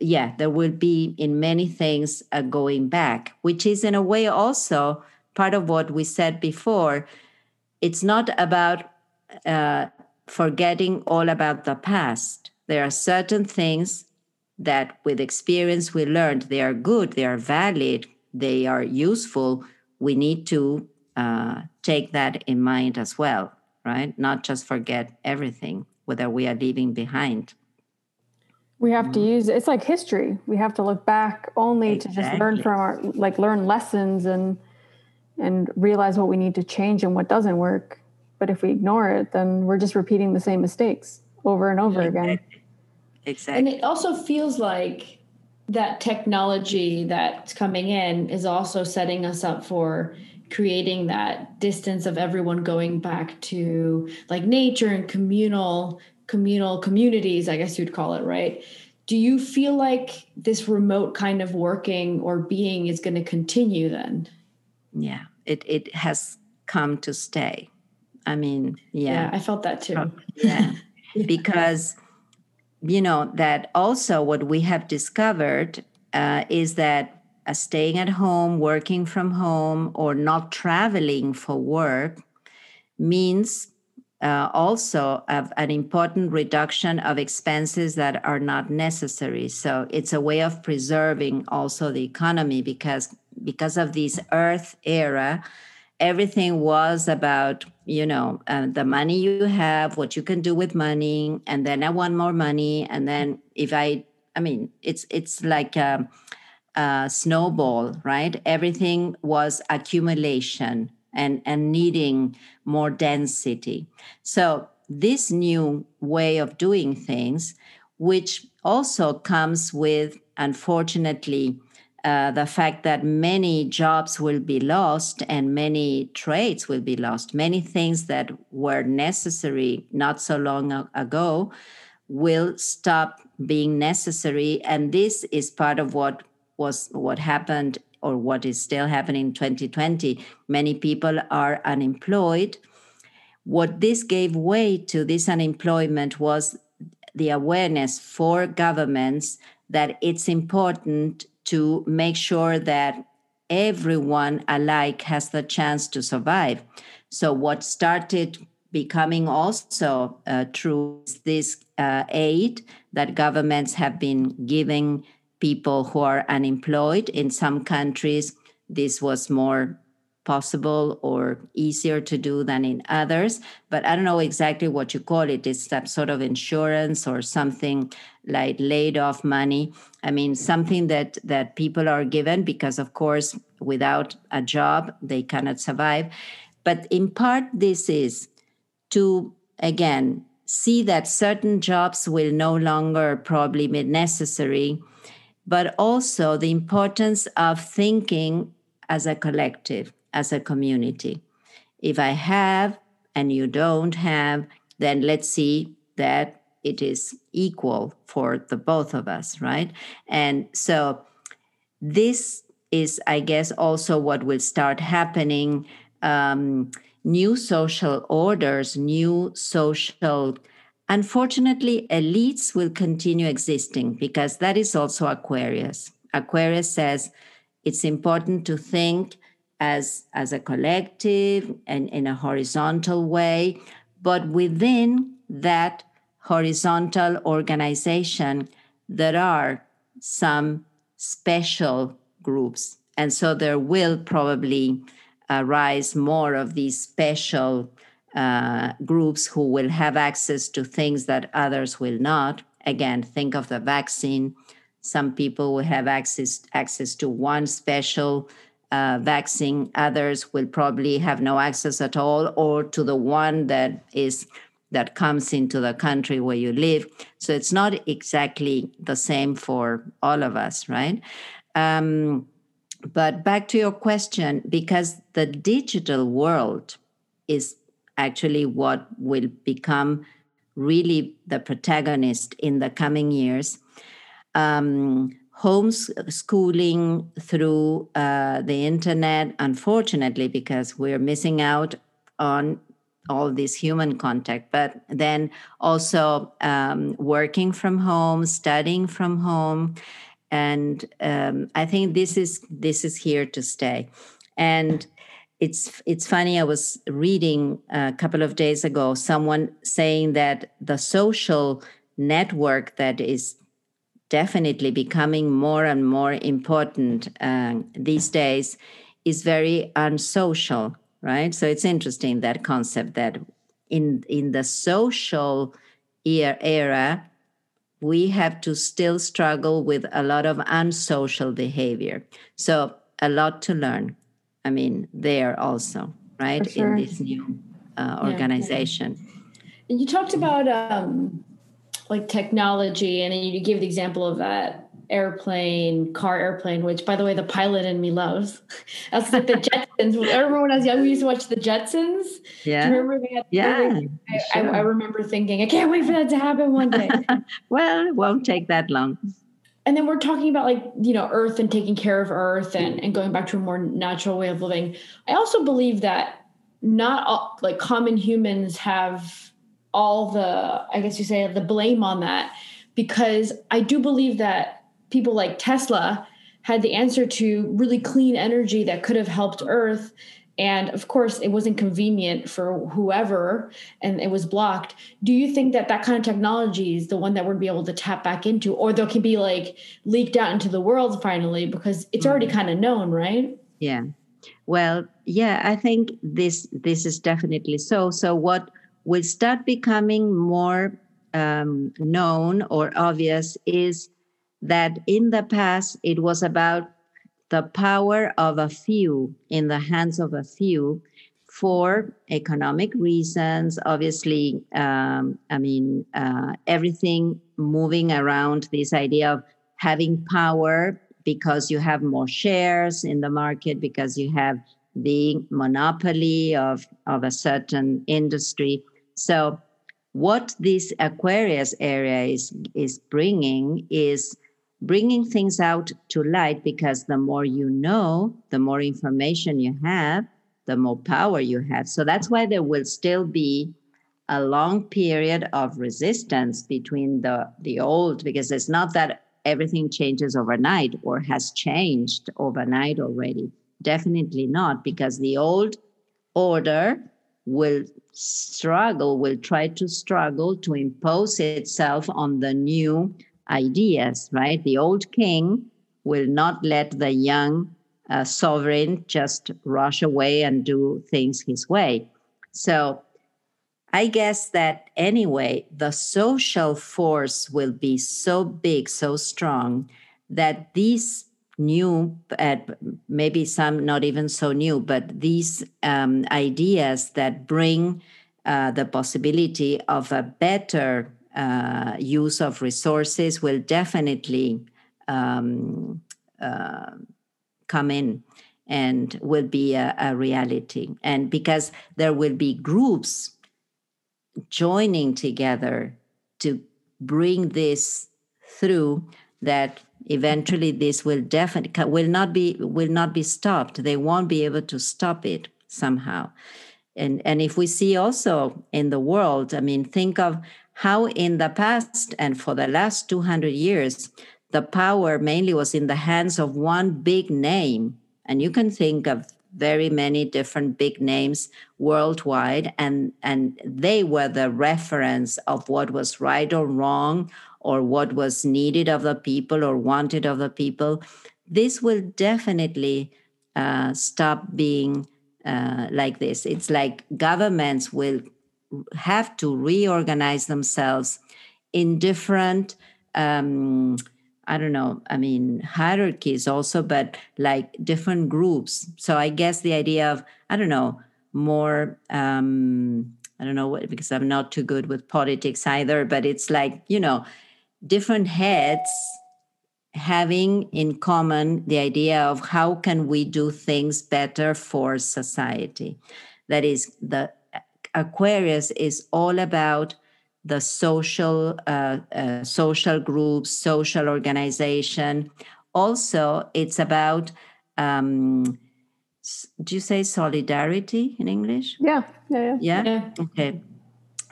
yeah there will be in many things a going back which is in a way also part of what we said before it's not about uh, forgetting all about the past. There are certain things that with experience we learned they are good, they are valid, they are useful. We need to uh, take that in mind as well, right? Not just forget everything, whether we are leaving behind. We have to mm-hmm. use it's like history. We have to look back only exactly. to just learn from our like learn lessons and and realize what we need to change and what doesn't work. But if we ignore it, then we're just repeating the same mistakes over and over again. Exactly. And it also feels like that technology that's coming in is also setting us up for creating that distance of everyone going back to like nature and communal communal communities i guess you'd call it right? Do you feel like this remote kind of working or being is going to continue then? Yeah it it has come to stay. I mean yeah, yeah i felt that too. Yeah. Because you know that also what we have discovered uh, is that staying at home working from home or not traveling for work means uh, also an important reduction of expenses that are not necessary. So it's a way of preserving also the economy because because of this earth era everything was about you know uh, the money you have what you can do with money and then i want more money and then if i i mean it's it's like a, a snowball right everything was accumulation and and needing more density so this new way of doing things which also comes with unfortunately uh, the fact that many jobs will be lost and many trades will be lost, many things that were necessary not so long ago will stop being necessary. And this is part of what was what happened or what is still happening in 2020, many people are unemployed. What this gave way to this unemployment was the awareness for governments that it's important to make sure that everyone alike has the chance to survive. So, what started becoming also uh, true is this uh, aid that governments have been giving people who are unemployed. In some countries, this was more possible or easier to do than in others. But I don't know exactly what you call it. It's some sort of insurance or something like laid off money. I mean, something that that people are given because, of course, without a job, they cannot survive. But in part, this is to again see that certain jobs will no longer probably be necessary, but also the importance of thinking as a collective as a community. If I have and you don't have, then let's see that it is equal for the both of us, right? And so this is, I guess, also what will start happening. Um, new social orders, new social Unfortunately, elites will continue existing because that is also Aquarius. Aquarius says it's important to think as, as a collective and in a horizontal way. But within that horizontal organization, there are some special groups. And so there will probably arise more of these special uh, groups who will have access to things that others will not. Again, think of the vaccine. Some people will have access access to one special uh, vaccine. Others will probably have no access at all, or to the one that is that comes into the country where you live. So it's not exactly the same for all of us, right? Um, but back to your question, because the digital world is actually what will become really the protagonist in the coming years. Um, homeschooling through uh, the internet, unfortunately, because we're missing out on all this human contact, but then also um, working from home, studying from home, and um, I think this is this is here to stay. And it's it's funny. I was reading a couple of days ago someone saying that the social network that is definitely becoming more and more important uh, these days is very unsocial right so it's interesting that concept that in in the social era we have to still struggle with a lot of unsocial behavior so a lot to learn i mean there also right sure. in this new uh, organization yeah. and you talked about um, like technology and you give the example of that airplane car airplane which by the way the pilot in me loves. That's like the jetsons. I remember when i was young we used to watch the jetsons? Yeah. remember that yeah I, sure. I, I, remember thinking i can't wait for that to happen one day. Well it won't take that long and then we're talking about like you know earth and taking care of earth and, and going back to a more natural way of living. I also believe that not all like common humans have all the i guess you say the blame on that. Because i do believe that people like tesla had the answer to really clean energy that could have helped earth and of course it wasn't convenient for whoever and it was blocked. Do you think that that kind of technology is the one that we'd be able to tap back into or that can be like leaked out into the world finally because it's already mm-hmm. kind of known right? Yeah. Well yeah i think this this is definitely so. So what will start becoming more um, known or obvious is that in the past it was about the power of a few in the hands of a few for economic reasons obviously um, i mean uh, everything moving around this idea of having power because you have more shares in the market because you have the monopoly of, of a certain industry. So, what this Aquarius area is is bringing is bringing things out to light because the more you know, the more information you have, the more power you have. So that's why there will still be a long period of resistance between the the old because it's not that everything changes overnight or has changed overnight already definitely not because the old order will struggle will try to struggle to impose itself on the new ideas right? The old king will not let the young uh, sovereign just rush away and do things his way. So I guess that anyway, the social force will be so big, so strong that these new, uh, maybe some not even so new, but these um, ideas that bring uh, the possibility of a better uh, use of resources will definitely um, uh, come in and will be a, a reality. And because there will be groups joining together to bring this through that eventually this will definitely will not be will not be stopped they won't be able to stop it somehow and and if we see also in the world i mean think of how in the past and for the last 200 years the power mainly was in the hands of one big name. And you can think of very many different big names worldwide and and they were the reference of what was right or wrong or what was needed of the people or wanted of the people. This will definitely uh, stop being uh, like this. It's like governments will have to reorganize themselves in different um, I don't know, I mean, hierarchies also, but like different groups. So I guess the idea of, I don't know, more, um, I don't know what, because I'm not too good with politics either, but it's like, you know, different heads having in common the idea of how can we do things better for society. That is, the Aquarius is all about the social uh, uh, social groups, social organization. Also, it's about um, do you say solidarity in English? Yeah, yeah, yeah. Yeah. yeah. Okay.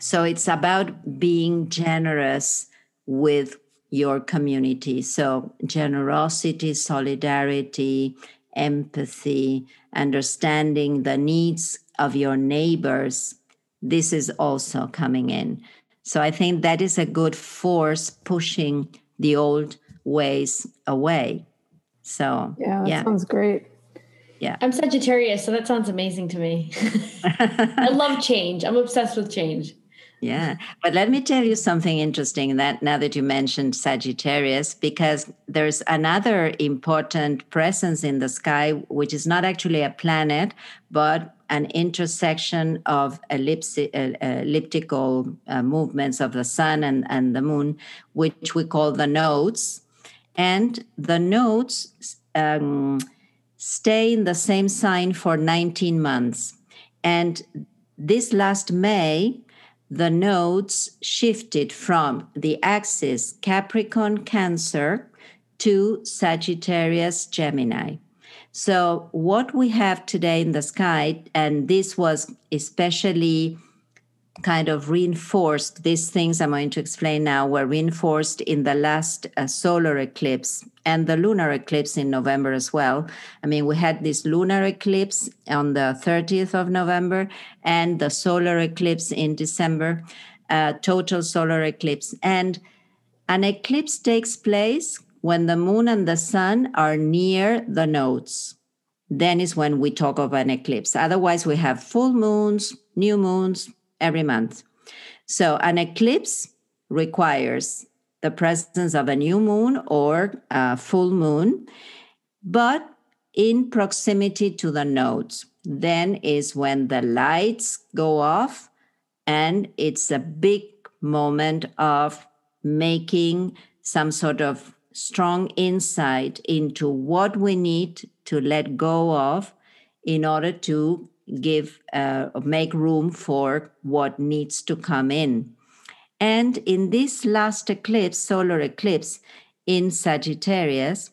So it's about being generous with your community. So generosity, solidarity, empathy, understanding the needs of your neighbors. This is also coming in. So I think that is a good force pushing the old ways away. So yeah, that yeah. sounds great. Yeah. I'm Sagittarius, so that sounds amazing to me. I love change. I'm obsessed with change. Yeah. But let me tell you something interesting that now that you mentioned Sagittarius, because there's another important presence in the sky, which is not actually a planet, but an intersection of ellipsi- uh, elliptical uh, movements of the sun and, and the moon, which we call the nodes. And the nodes um, stay in the same sign for 19 months. And this last May, the nodes shifted from the axis Capricorn Cancer to Sagittarius Gemini. So, what we have today in the sky, and this was especially kind of reinforced, these things I'm going to explain now were reinforced in the last uh, solar eclipse and the lunar eclipse in November as well. I mean, we had this lunar eclipse on the 30th of November and the solar eclipse in December, uh, total solar eclipse. And an eclipse takes place when the moon and the sun are near the nodes. Then is when we talk of an eclipse. Otherwise, we have full moons, new moons every month. So, an eclipse requires the presence of a new moon or a full moon, but in proximity to the nodes. Then is when the lights go off, and it's a big moment of making some sort of strong insight into what we need to let go of in order to give uh, make room for what needs to come in. And in this last eclipse solar eclipse in Sagittarius,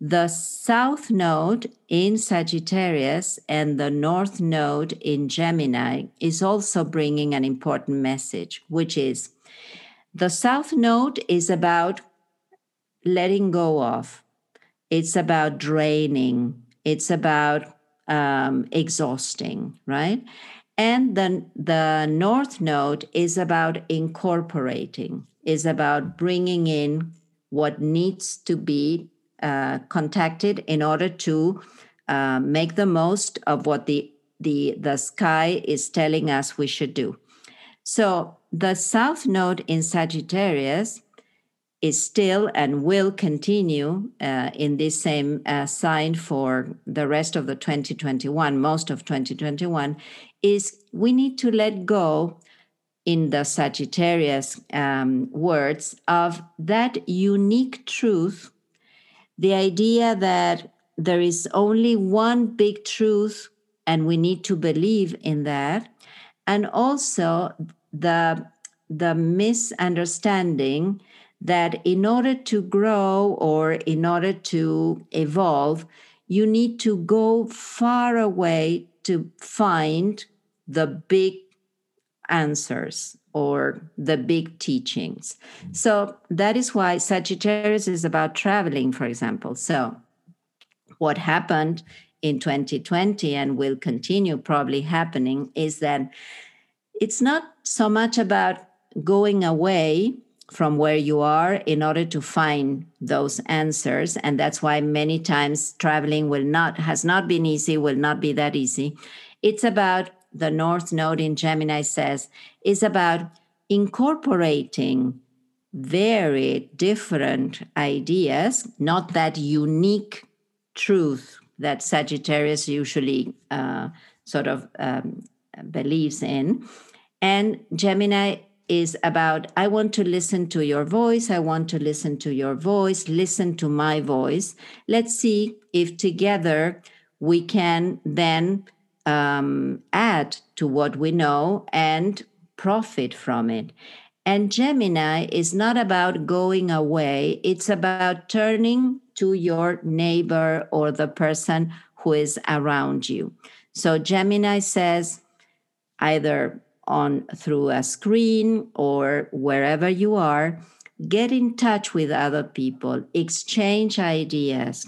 the south node in Sagittarius and the north node in Gemini is also bringing an important message, which is the south node is about letting go of, it's about draining, it's about um, exhausting, right? And then the north node is about incorporating, is about bringing in what needs to be uh, contacted in order to uh, make the most of what the the the sky is telling us we should do. So the south node in Sagittarius is still and will continue uh, in this same uh, sign for the rest of the 2021, most of 2021, is we need to let go in the Sagittarius um, words of that unique truth, the idea that there is only one big truth and we need to believe in that, and also the, the misunderstanding that in order to grow or in order to evolve, you need to go far away to find the big answers or the big teachings. So that is why Sagittarius is about traveling, for example. So, what happened in 2020 and will continue probably happening is that it's not so much about going away from where you are in order to find those answers. And that's why many times traveling will not has not been easy will not be that easy. It's about the north node in gemini says is about incorporating very different ideas not that unique truth that sagittarius usually uh, sort of um, believes in. And gemini is about I want to listen to your voice. I want to listen to your voice, listen to my voice. Let's see if together we can then um, add to what we know and profit from it. And Gemini is not about going away, it's about turning to your neighbor or the person who is around you. So Gemini says either on through a screen or wherever you are get in touch with other people exchange ideas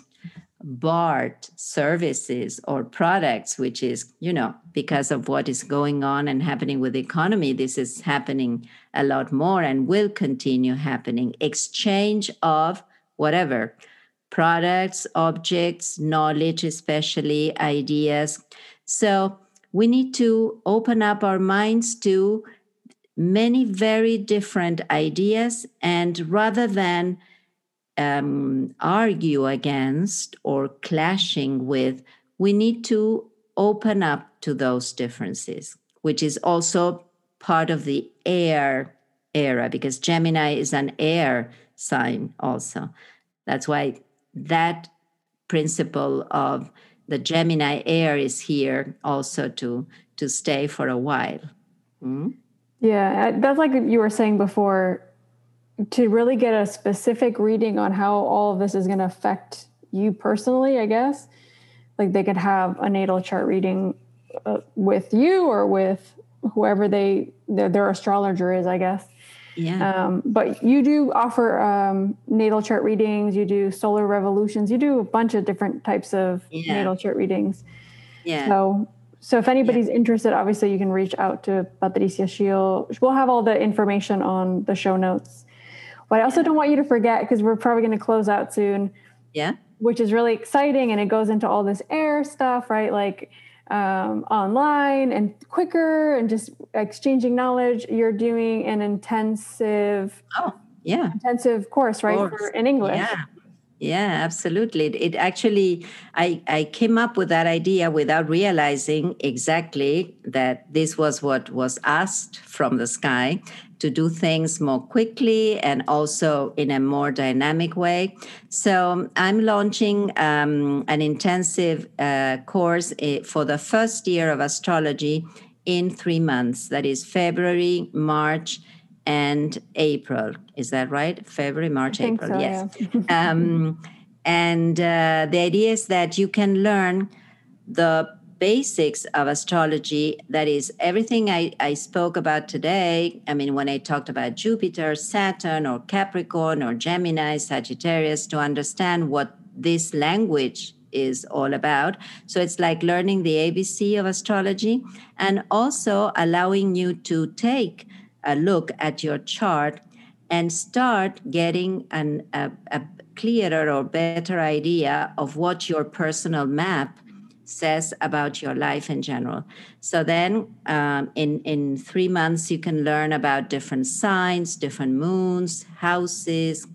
bart services or products which is you know because of what is going on and happening with the economy this is happening a lot more and will continue happening. Exchange of whatever products objects knowledge especially ideas. So we need to open up our minds to many very different ideas and rather than um, argue against or clashing with, we need to open up to those differences, which is also part of the air era because Gemini is an air sign also. That's why that principle of the Gemini air is here also to to stay for a while. Mm? Yeah, that's like you were saying before. To really get a specific reading on how all of this is going to affect you personally, I guess, like they could have a natal chart reading uh, with you or with whoever they their, their astrologer is, I guess. Yeah. Um, but you do offer um, natal chart readings. You do solar revolutions. You do a bunch of different types of yeah. natal chart readings. Yeah. So, so if anybody's yeah. interested, obviously you can reach out to Patricia Scheel. We'll have all the information on the show notes. But I also don't want you to forget because we're probably going to close out soon. Yeah. Which is really exciting, and it goes into all this air stuff, right? Like um, online and quicker and just exchanging knowledge. You're doing an intensive, oh yeah, intensive course, right, course. For, in English. Yeah. Yeah, absolutely. It actually, I, I came up with that idea without realizing exactly that this was what was asked from the sky to do things more quickly and also in a more dynamic way. So I'm launching um, an intensive uh, course eh, for the first year of astrology in three months. That is February, March, and April. Is that right? February, March, April. so, yes. yeah. um, and uh, the idea is that you can learn the basics of astrology that is everything I, I spoke about today i mean when i talked about jupiter saturn or capricorn or gemini sagittarius to understand what this language is all about so it's like learning the abc of astrology and also allowing you to take a look at your chart and start getting an, a, a clearer or better idea of what your personal map says about your life in general. So then, um, in in three months, you can learn about different signs, different moons, houses,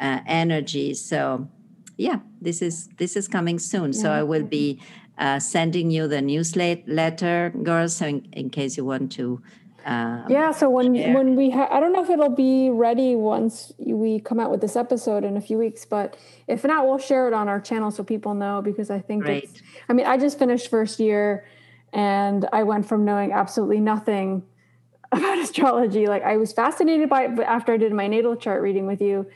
uh, energies. So, yeah, this is this is coming soon. So I will be uh, sending you the newsletter, girls, so in, in case you want to. Um, yeah so when when we ha- i don't know if it'll be ready once we come out with this episode in a few weeks but if not we'll share it on our channel so people know because i think Great. it's i mean i just finished first year and i went from knowing absolutely nothing about astrology like i was fascinated by it but after i did my natal chart reading with you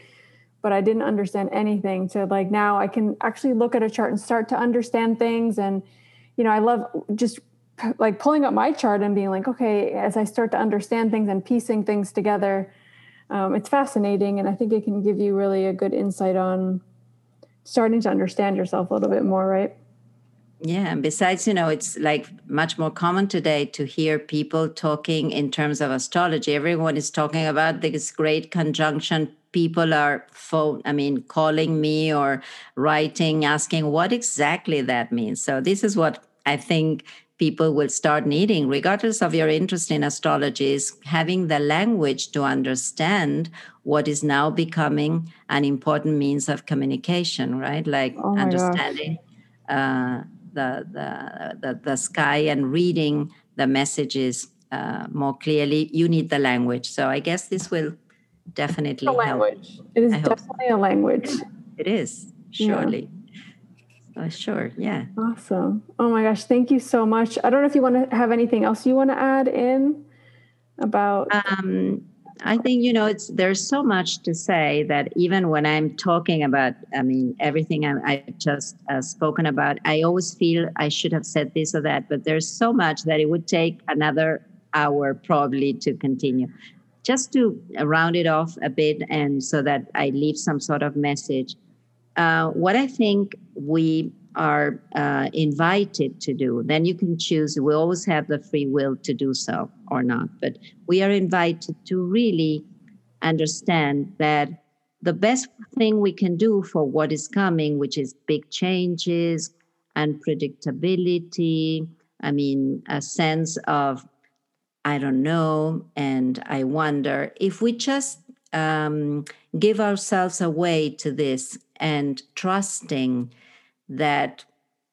but i didn't understand anything so like now i can actually look at a chart and start to understand things and you know i love just like pulling up my chart and being like, okay, as I start to understand things and piecing things together, um, it's fascinating. And I think it can give you really a good insight on starting to understand yourself a little bit more, right? Yeah, and besides, you know, it's like much more common today to hear people talking in terms of astrology. Everyone is talking about this great conjunction. People are phone, I mean, calling me or writing, asking what exactly that means. So this is what I think people will start needing, regardless of your interest in astrology, is having the language to understand what is now becoming an important means of communication, right? Like Oh understanding uh, the, the, the, the sky and reading the messages uh, more clearly. You need the language. So I guess this will definitely A help. language. It is I hope so. definitely a language. It is, Yeah. Oh, sure, yeah. Awesome. Oh my gosh. Thank you so much. I don't know if you want to have anything else you want to add in about. um, I think you know it's there's so much to say that even when I'm talking about, I mean everything I, I just uh, spoken about, I always feel I should have said this or that, but there's so much that it would take another hour probably to continue. Just to round it off a bit, and so that I leave some sort of message. Uh, what I think we are uh, invited to do, then you can choose. We always have the free will to do so or not, but we are invited to really understand that the best thing we can do for what is coming, which is big changes, unpredictability, I mean, a sense of, I don't know, and I wonder if we just um, give ourselves away to this and trusting that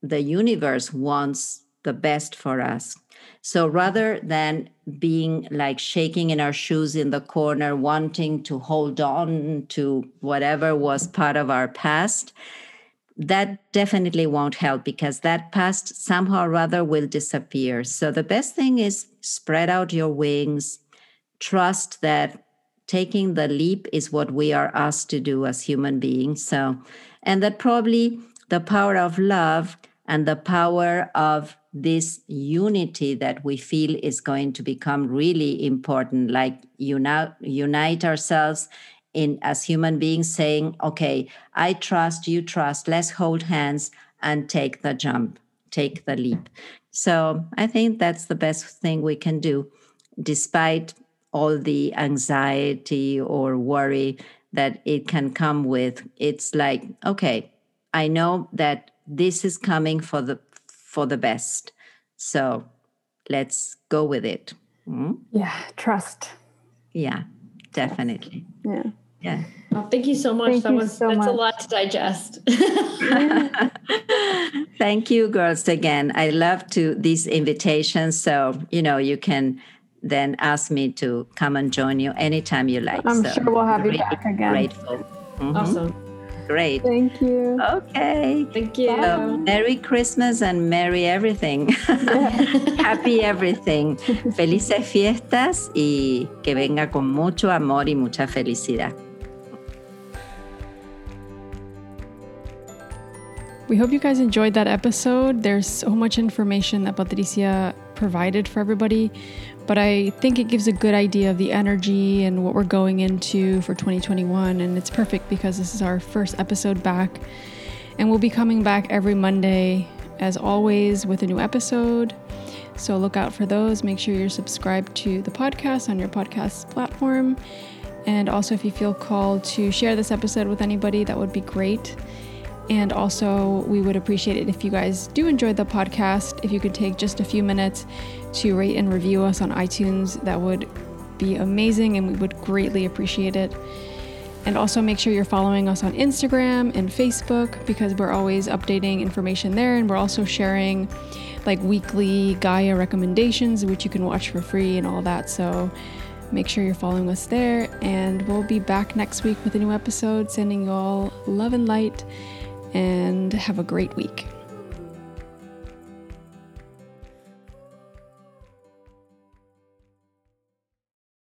the universe wants the best for us. So rather than being like shaking in our shoes in the corner, wanting to hold on to whatever was part of our past, that definitely won't help because that past somehow or other will disappear. So the best thing is spread out your wings, trust that taking the leap is what we are asked to do as human beings. So, and that probably the power of love and the power of this unity that we feel is going to become really important like unite unite ourselves in as human beings saying okay i trust you trust let's hold hands and take the jump take the leap so i think that's the best thing we can do despite all the anxiety or worry that it can come with it's like okay i know that this is coming for the for the best so let's go with it Mm? Yeah. Trust. yeah definitely Yeah. yeah Oh, thank you so much. Thank that you was so that's a lot to digest. Thank you, girls, again. I love to these invitations. So, you know, you can then ask me to come and join you anytime you like. I'm so sure we'll have you back again. Grateful. Mhm. awesome. Great. Thank you. Okay. Thank you. So, Merry Christmas and Merry everything. Happy everything. Felices fiestas y que venga con mucho amor y mucha felicidad. We hope you guys enjoyed that episode. There's so much information that Patricia provided for everybody, but I think it gives a good idea of the energy and what we're going into for 2021. And it's perfect because this is our first episode back, and we'll be coming back every Monday, as always, with a new episode. So look out for those. Make sure you're subscribed to the podcast on your podcast platform. And also, if you feel called to share this episode with anybody, that would be great. And also, we would appreciate it if you guys do enjoy the podcast, if you could take just a few minutes to rate and review us on iTunes. That would be amazing and we would greatly appreciate it. And also, make sure you're following us on Instagram and Facebook because we're always updating information there. And we're also sharing like weekly Gaia recommendations, which you can watch for free and all that. So, make sure you're following us there. And we'll be back next week with a new episode, sending you all love and light and have a great week.